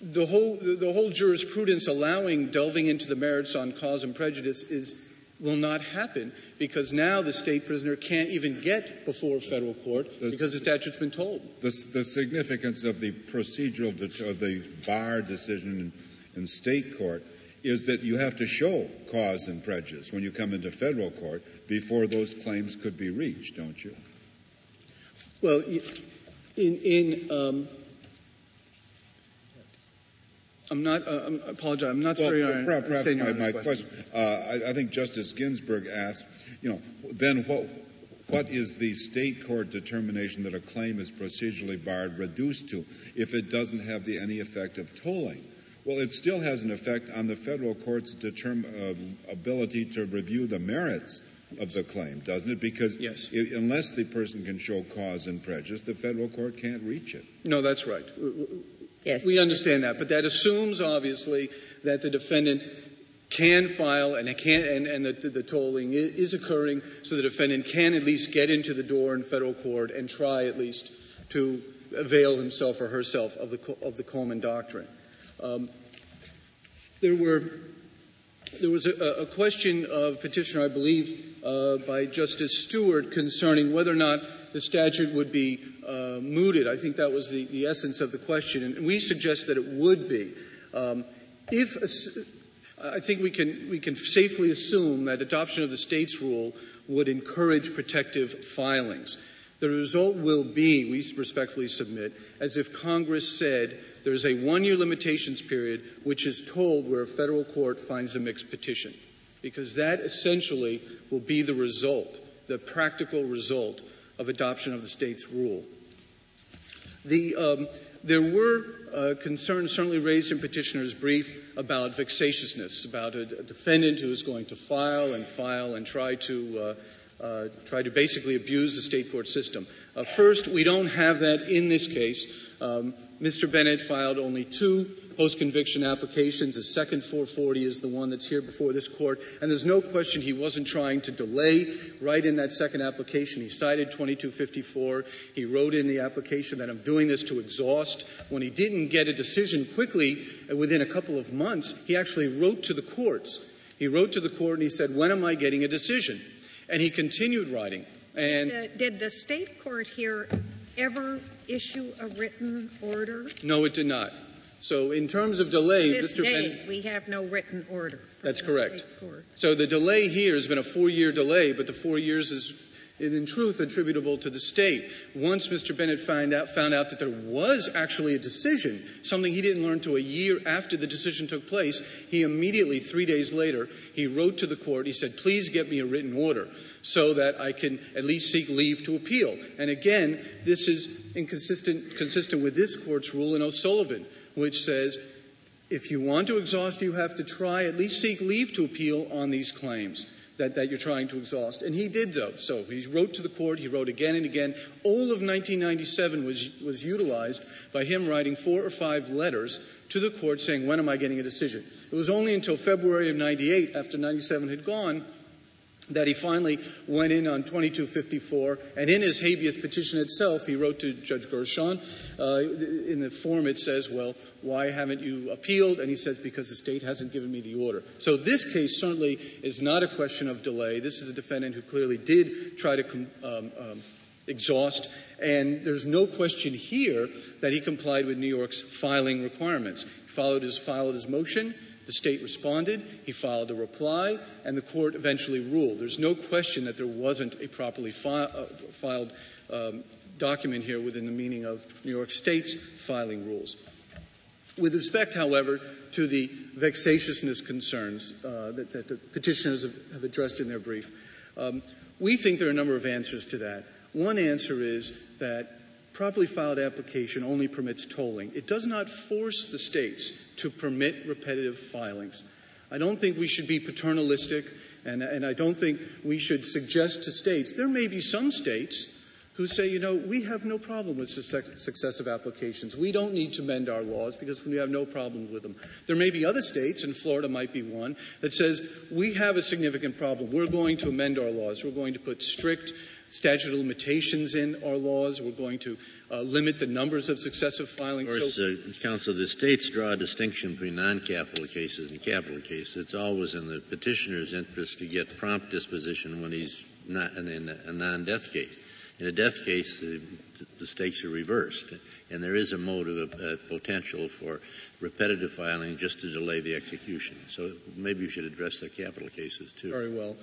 the whole, the whole jurisprudence allowing delving into the merits on cause and prejudice is will not happen because now the state prisoner can't even get before federal court because the statute's been tolled. The, the significance of the procedural of the bar decision in, in state court is that you have to show cause and prejudice when you come into federal court before those claims could be reached, don't you? Well, in, in um, I'm not. Uh, I apologize. I'm not well, sorry. Well, perhaps, perhaps my, my question. question uh, I, I, think Justice Ginsburg asked, you know, then what? What is the state court determination that a claim is procedurally barred reduced to if it doesn't have the, any effect of tolling? Well, it still has an effect on the federal court's determ- uh, ability to review the merits of the claim, doesn't it? Because yes. it, unless the person can show cause and prejudice, the federal court can't reach it. No, that's right. Yes. We understand that, but that assumes, obviously, that the defendant can file and can and, and the, the, tolling is occurring, so the defendant can at least get into the door in federal court and try at least to avail himself or herself of the of the Coleman doctrine. Um, there were there was a, a, question of petitioner, I believe, uh, by Justice Stewart concerning whether or not the statute would be uh, mooted. I think that was the, the, essence of the question, and we suggest that it would be. Um, if a, I think we can we can safely assume that adoption of the state's rule would encourage protective filings. The result will be, we respectfully submit, as if Congress said there's a one year limitations period which is tolled where a federal court finds a mixed petition. Because that essentially will be the result, the practical result of adoption of the state's rule. The, um, there were uh, concerns certainly raised in petitioner's brief about vexatiousness, about a, a, defendant who is going to file and file and try to uh, uh, try to basically abuse the state court system. Uh, first, we don't have that in this case. Um, Mr. Bennett filed only two post conviction applications. The second 440 is the one that's here before this court. And there's no question he wasn't trying to delay right in that second application. He cited 2254. He wrote in the application that I'm doing this to exhaust. When he didn't get a decision quickly, uh, within a couple of months, he actually wrote to the courts. He wrote to the court and he said, When am I getting a decision? And he continued writing. And Uh, Did the state court here ever issue a written order? no, it did not. So, in terms of delay, This Mr. day, we have no written order. That's correct. So the delay here has been a four-year delay, but the four years is, is in truth attributable to the state. Once Mr. Bennett found out, found out that there was actually a decision, something he didn't learn to a year after the decision took place, he immediately, three days later, he wrote to the court. He said, "Please get me a written order so that I can at least seek leave to appeal." And again, this is inconsistent consistent with this court's rule in O'Sullivan, which says if you want to exhaust, you have to try, at least seek leave to appeal on these claims that, that you're trying to exhaust. And he did, though. So he wrote to the court, he wrote again and again. All of 1997 was, was utilized by him writing four or five letters to the court saying, When am I getting a decision? It was only until February of 98, after 97 had gone, that he finally went in on 2254, and in his habeas petition itself, he wrote to Judge Gershon. Uh, in the form, it says, "Well, why haven't you appealed?" And he says, "Because the state hasn't given me the order." So this case certainly is not a question of delay. This is a defendant who clearly did try to com- um, um, exhaust, and there's no question here that he complied with New York's filing requirements. He followed his filed his motion. The state responded, he filed a reply, and the court eventually ruled. There's no question that there wasn't a properly fi- uh, filed um, document here within the meaning of New York State's filing rules. With respect, however, to the vexatiousness concerns uh, that, that, the petitioners have, have, addressed in their brief, um, we think there are a number of answers to that. One answer is that properly filed application only permits tolling. It does not force the states to permit repetitive filings. I don't think we should be paternalistic, and, and I don't think we should suggest to states. There may be some states who say, you know, we have no problem with successive applications. We don't need to mend our laws because we have no problem with them. There may be other states, and Florida might be one, that says we have a significant problem. We're going to amend our laws. We're going to put strict statute of limitations in our laws. We're going to uh, limit the numbers of successive filings. Of course, so, uh, counsel, of the states draw a distinction between non-capital cases and capital cases. It's always in the petitioner's interest to get prompt disposition when he's not in a non-death case. In a death case, the, the stakes are reversed, and there is a motive, of uh, potential for repetitive filing just to delay the execution. So maybe you should address the capital cases too. Very well.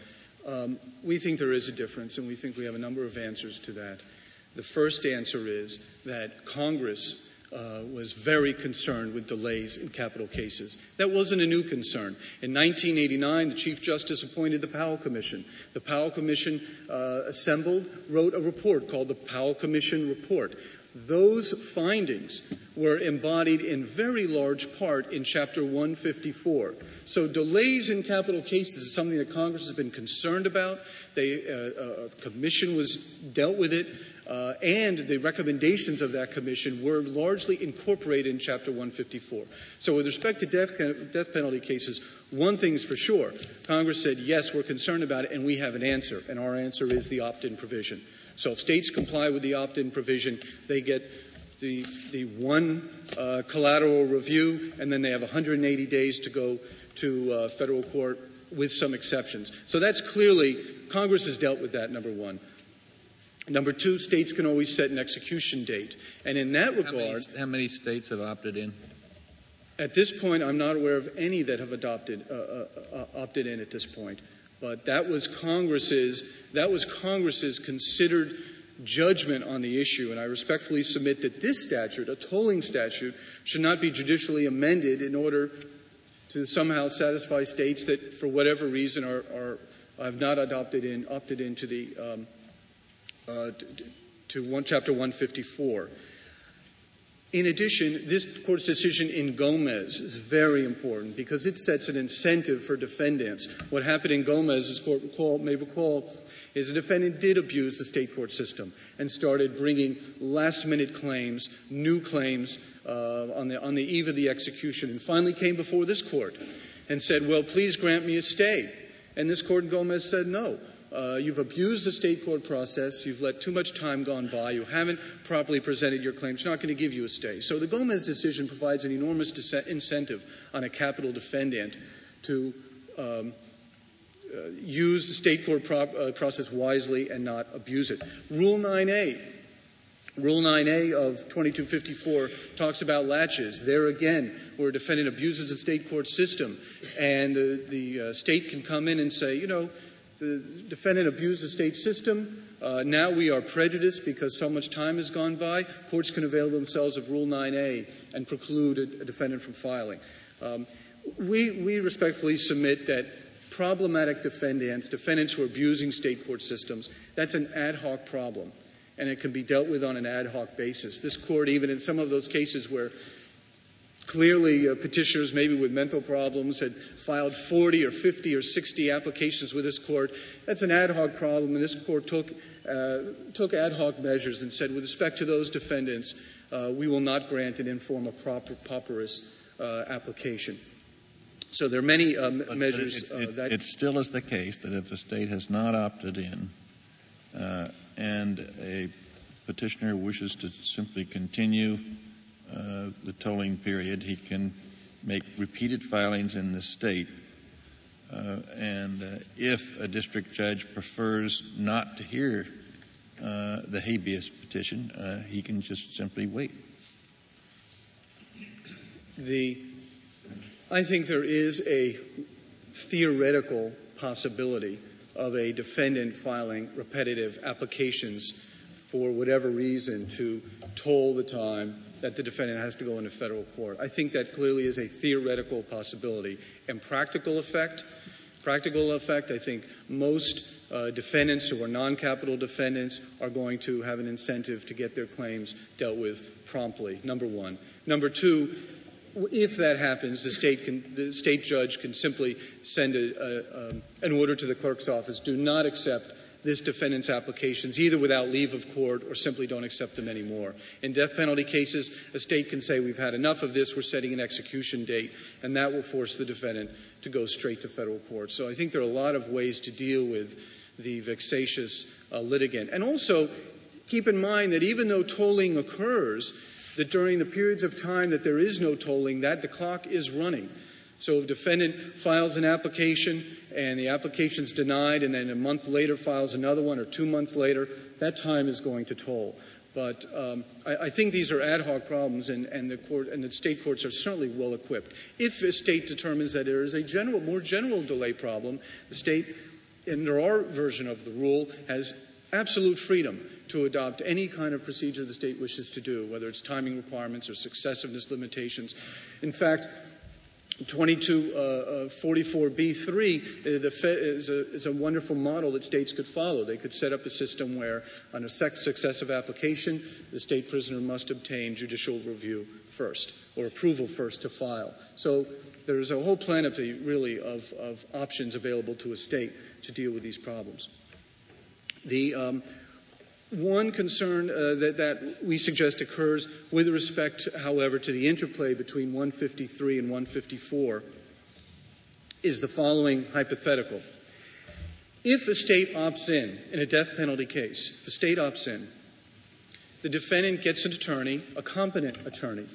Um, we think there is a difference, and we think we have a number of answers to that. The first answer is that Congress uh, was very concerned with delays in capital cases. That wasn't a new concern. In 1989, the Chief Justice appointed the Powell Commission. The Powell Commission uh, assembled, wrote a report called the Powell Commission Report. Those findings were embodied in very large part in Chapter 154. So delays in capital cases is something that Congress has been concerned about. They, uh, a commission was dealt with it, uh, and the recommendations of that commission were largely incorporated in Chapter 154. So with respect to death, death penalty cases, one thing's for sure. Congress said, yes, we're concerned about it, and we have an answer, and our answer is the opt-in provision. So if states comply with the opt-in provision, they get the, the one uh, collateral review, and then they have 180 days to go to uh, federal court with some exceptions. So that's clearly, Congress has dealt with that, number one. Number two, states can always set an execution date. And in that regard. How many, how many states have opted in? At this point, I'm not aware of any that have adopted, uh, uh, uh opted in at this point. But that was Congress's, that was Congress's considered judgment on the issue, and I respectfully submit that this statute, a tolling statute, should not be judicially amended in order to somehow satisfy states that, for whatever reason, are, are have not adopted in, opted into the um, uh, to one, chapter 154. In addition, this court's decision in Gomez is very important because it sets an incentive for defendants. What happened in Gomez, as court recall, may recall, is the defendant did abuse the state court system and started bringing last minute claims, new claims uh, on, the, on the eve of the execution, and finally came before this court and said, Well, please grant me a stay. And this court in Gomez said, No. Uh, you've abused the state court process. You've let too much time gone by. You haven't properly presented your claims. We're not going to give you a stay. So the Gomez decision provides an enormous incentive on a capital defendant to um, uh, use the state court pro- uh, process wisely and not abuse it. Rule 9A. Rule 9A of 2254 talks about laches. There again, where a defendant abuses the state court system, and the, the uh, state can come in and say, you know, the defendant abused the state system. Uh, now we are prejudiced because so much time has gone by. Courts can avail themselves of Rule 9A and preclude a, a defendant from filing. Um, we, we respectfully submit that problematic defendants, defendants who are abusing state court systems, that's an ad hoc problem, and it can be dealt with on an ad hoc basis. This court, even in some of those cases where clearly uh, petitioners, maybe with mental problems, had filed 40 or 50 or 60 applications with this court. That's an ad hoc problem, and this court took, uh, took ad hoc measures and said, with respect to those defendants, uh, we will not grant an in forma proper, pauperis uh, application. So there are many um, but, measures but it, it, uh, that. It still is the case that if the state has not opted in uh, and a petitioner wishes to simply continue the tolling period, he can make repeated filings in the state. Uh, and uh, if a district judge prefers not to hear uh, the habeas petition, he can just simply wait. The I think there is a theoretical possibility of a defendant filing repetitive applications for whatever reason to toll the time that the defendant has to go into federal court. I think that clearly is a theoretical possibility. And practical effect, practical effect, I think most uh, defendants who are non-capital defendants are going to have an incentive to get their claims dealt with promptly. Number one. Number two, if that happens, the state, can, the state judge can simply send a, a, um, an order to the clerk's office do not accept this defendant's applications either without leave of court or simply don't accept them anymore. In death penalty cases, a state can say, We've had enough of this, we're setting an execution date, and that will force the defendant to go straight to federal court. So I think there are a lot of ways to deal with the vexatious uh, litigant. And also, keep in mind that even though tolling occurs, that during the periods of time that there is no tolling, that the clock is running. So if defendant files an application and the application is denied and then a month later files another one or two months later, that time is going to toll. But um, I, I, think these are ad hoc problems, and, and, the court and the state courts are certainly well equipped. If a state determines that there is a general, more general delay problem, the state, under our version of the rule, has absolute freedom to adopt any kind of procedure the state wishes to do, whether it's timing requirements or successiveness limitations. In fact, 2244b3 uh, uh, is, a, is a wonderful model that states could follow. They could set up a system where, on a successive application, the state prisoner must obtain judicial review first or approval first to file. So there's a whole panoply, really, of, of options available to a state to deal with these problems. The um, one concern uh, that, that, we suggest occurs with respect, however, to the interplay between 153 and 154 is the following hypothetical. If a state opts in, in a death penalty case, if a state opts in, the defendant gets an attorney, a competent attorney,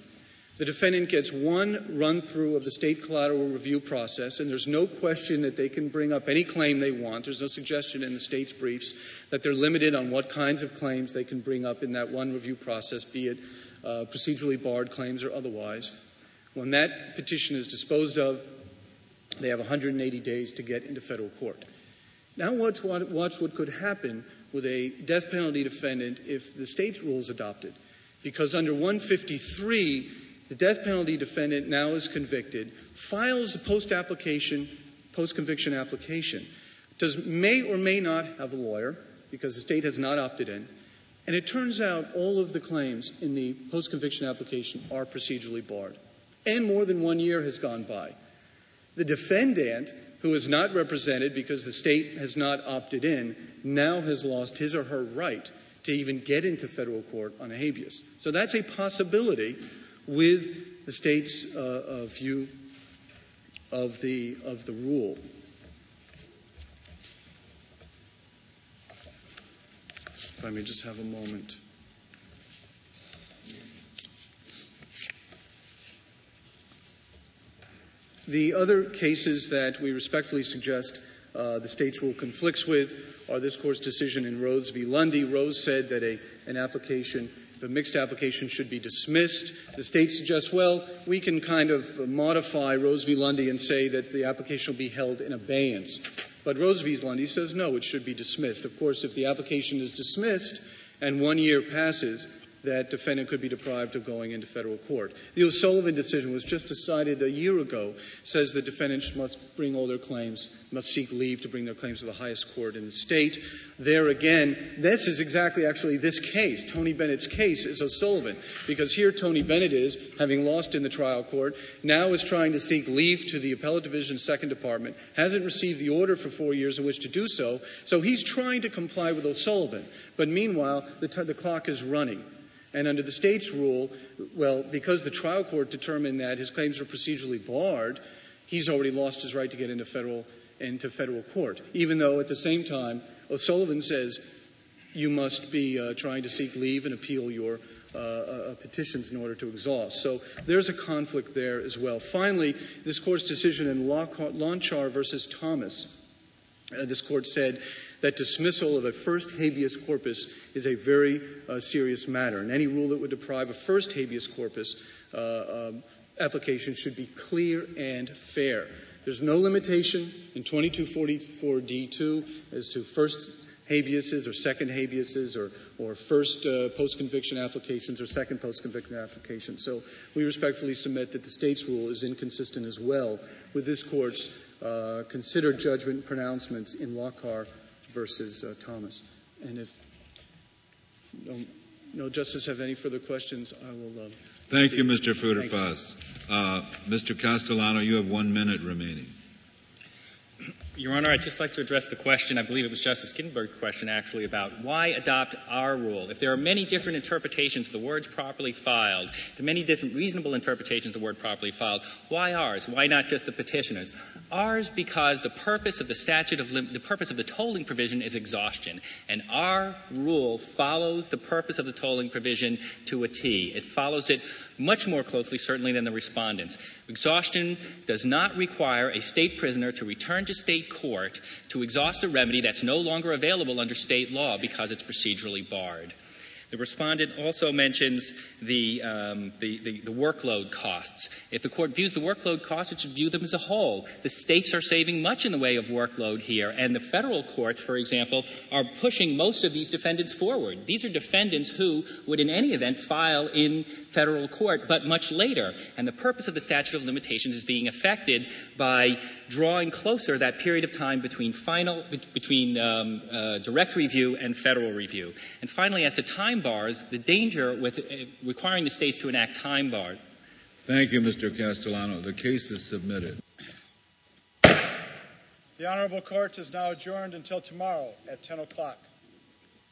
the defendant gets one run through of the state collateral review process, and there's no question that they can bring up any claim they want. There's no suggestion in the state's briefs that they're limited on what kinds of claims they can bring up in that one review process, be it uh, procedurally barred claims or otherwise. When that petition is disposed of, they have 180 days to get into federal court. Now, watch what, watch what could happen with a death penalty defendant if the state's rule is adopted. Because under 153, the death penalty defendant now is convicted, files a post application, post conviction application, does may or may not have a lawyer because the state has not opted in, and it turns out all of the claims in the post conviction application are procedurally barred, and more than one year has gone by. The defendant who is not represented because the state has not opted in now has lost his or her right to even get into federal court on a habeas. So that's a possibility with the state's uh, uh, view of the of the rule. If I may just have a moment. The other cases that we respectfully suggest uh, the state's rule conflicts with are this court's decision in Rose v. Lundy. Rose said that a, an application, if a mixed application should be dismissed, the state suggests, well, we can kind of modify Rose v. Lundy and say that the application will be held in abeyance. But Rose v. Lundy says no, it should be dismissed. Of course, if the application is dismissed and one year passes, that defendant could be deprived of going into federal court. The O'Sullivan decision was just decided a year ago, says the defendants must bring all their claims, must seek leave to bring their claims to the highest court in the state. There again, this is exactly actually this case. Tony Bennett's case is O'Sullivan, because here Tony Bennett is, having lost in the trial court, now is trying to seek leave to the appellate division second department, hasn't received the order for four years in which to do so, so he's trying to comply with O'Sullivan. But meanwhile, the, t- the clock is running. And under the state's rule, well, because the trial court determined that his claims were procedurally barred, he's already lost his right to get into federal into federal court. Even though at the same time, O'Sullivan says you must be uh, trying to seek leave and appeal your uh, uh, petitions in order to exhaust. So there's a conflict there as well. Finally, this court's decision in Lonchar versus Thomas. Uh, this court said that dismissal of a first habeas corpus is a very uh, serious matter, and any rule that would deprive a first habeas corpus uh, um, application should be clear and fair. There's no limitation in 2244D2 as to first habeases or second habeases or, or first uh, post conviction applications or second post conviction applications. So we respectfully submit that the state's rule is inconsistent as well with this court's uh, considered judgment pronouncements in Lockhart versus uh, Thomas. And if no, no justice have any further questions, I will. Uh, Thank you, Mr. Futerfas. Uh, Mr. Castellano, you have one minute remaining. Your Honor, I'd just like to address the question, I believe it was Justice Ginsburg's question actually, about why adopt our rule? If there are many different interpretations of the words properly filed, the many different reasonable interpretations of the word properly filed, why ours? Why not just the petitioners? Ours because the purpose of the statute of lim- the purpose of the tolling provision is exhaustion. And our rule follows the purpose of the tolling provision to a T. It follows it much more closely, certainly, than the respondents. Exhaustion does not require a state prisoner to return to state court to exhaust a remedy that's no longer available under state law because it's procedurally barred. The respondent also mentions the, um, the, the, the, workload costs. If the court views the workload costs, it should view them as a whole. The states are saving much in the way of workload here, and the federal courts, for example, are pushing most of these defendants forward. These are defendants who would, in any event, file in federal court, but much later. And the purpose of the statute of limitations is being affected by drawing closer that period of time between final, between um, uh, direct review and federal review. And finally, as to time bars, the danger with uh, requiring the states to enact time bars. Thank you, Mr. Castellano. The case is submitted. The Honorable Court is now adjourned until tomorrow at 10 o'clock.